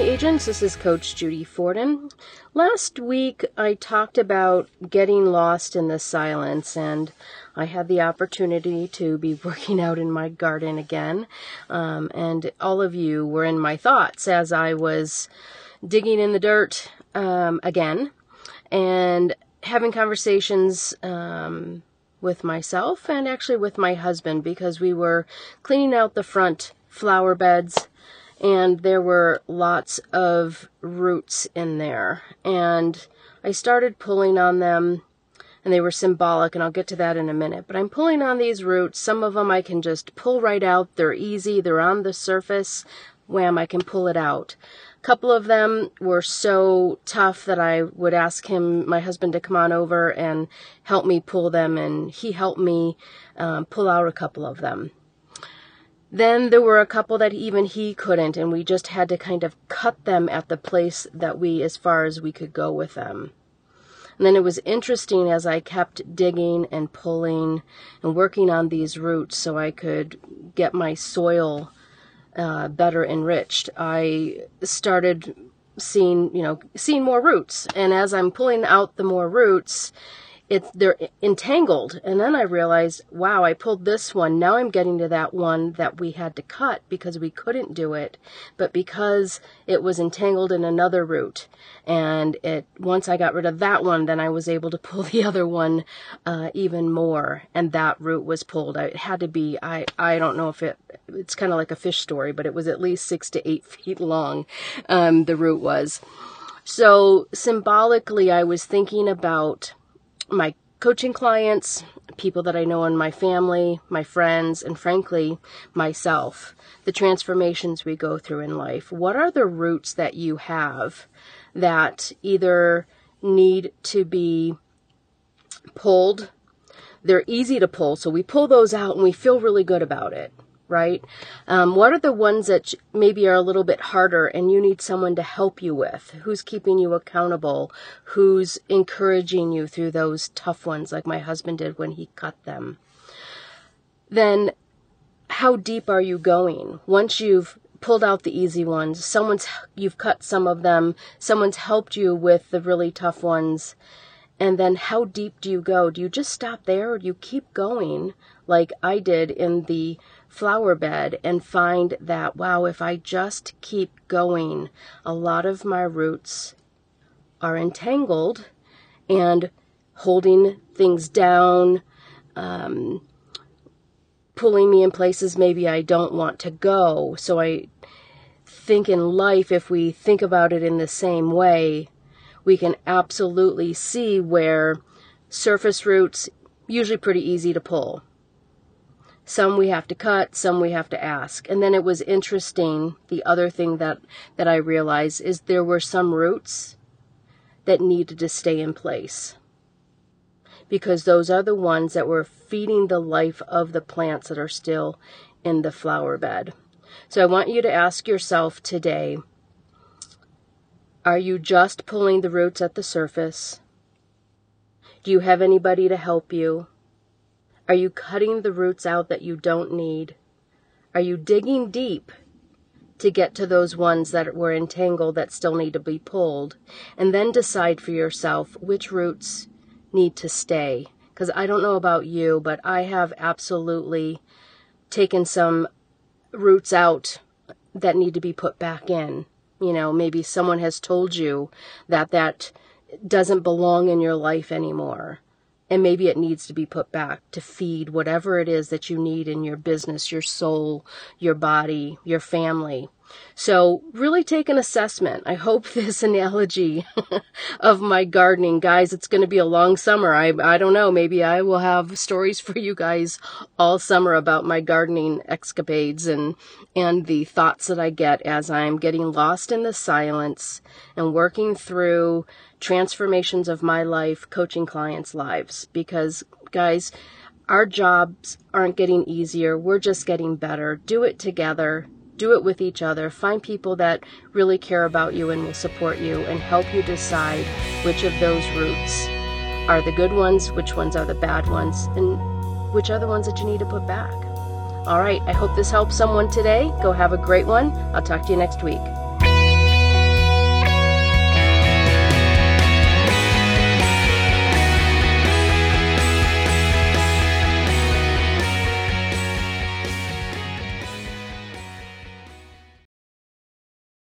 agents. This is Coach Judy Forden. Last week I talked about getting lost in the silence, and I had the opportunity to be working out in my garden again. Um, and all of you were in my thoughts as I was digging in the dirt um, again and having conversations um, with myself and actually with my husband because we were cleaning out the front flower beds and there were lots of roots in there. And I started pulling on them, and they were symbolic, and I'll get to that in a minute. But I'm pulling on these roots. Some of them I can just pull right out. They're easy, they're on the surface. Wham, I can pull it out. A couple of them were so tough that I would ask him, my husband, to come on over and help me pull them, and he helped me um, pull out a couple of them. Then there were a couple that even he couldn't, and we just had to kind of cut them at the place that we, as far as we could go with them. And then it was interesting as I kept digging and pulling and working on these roots so I could get my soil uh, better enriched. I started seeing, you know, seeing more roots. And as I'm pulling out the more roots, it's they're entangled. And then i realized wow i pulled this one. Now i'm getting to that one that we had to cut because we couldn't do it. But because it was entangled in another root and it once i got rid of that one then i was able to pull the other one uh, even more. And that root was pulled. It had to be i i don't know if it it's kind of like a fish story but it was at least six to eight feet long um, the root was. So symbolically i was thinking about my coaching clients, people that I know in my family, my friends, and frankly, myself, the transformations we go through in life. What are the roots that you have that either need to be pulled? They're easy to pull, so we pull those out and we feel really good about it right? Um, what are the ones that maybe are a little bit harder and you need someone to help you with? Who's keeping you accountable? Who's encouraging you through those tough ones, like my husband did when he cut them? Then, how deep are you going? Once you've pulled out the easy ones, someone's you've cut some of them, someone's helped you with the really tough ones. And then how deep do you go? Do you just stop there or do you keep going like I did in the flower bed and find that, wow, if I just keep going, a lot of my roots are entangled and holding things down, um, pulling me in places maybe I don't want to go. So I think in life, if we think about it in the same way, we can absolutely see where surface roots usually pretty easy to pull some we have to cut, some we have to ask. And then it was interesting. The other thing that, that I realized is there were some roots that needed to stay in place because those are the ones that were feeding the life of the plants that are still in the flower bed. So I want you to ask yourself today are you just pulling the roots at the surface? Do you have anybody to help you? Are you cutting the roots out that you don't need? Are you digging deep to get to those ones that were entangled that still need to be pulled? And then decide for yourself which roots need to stay. Because I don't know about you, but I have absolutely taken some roots out that need to be put back in. You know, maybe someone has told you that that doesn't belong in your life anymore and maybe it needs to be put back to feed whatever it is that you need in your business, your soul, your body, your family. So really take an assessment. I hope this analogy of my gardening, guys, it's going to be a long summer. I, I don't know. Maybe I will have stories for you guys all summer about my gardening escapades and, and the thoughts that I get as I'm getting lost in the silence and working through transformations of my life, coaching clients' lives. Because, guys, our jobs aren't getting easier. We're just getting better. Do it together. Do it with each other. Find people that really care about you and will support you and help you decide which of those roots are the good ones, which ones are the bad ones, and which are the ones that you need to put back. All right, I hope this helps someone today. Go have a great one. I'll talk to you next week.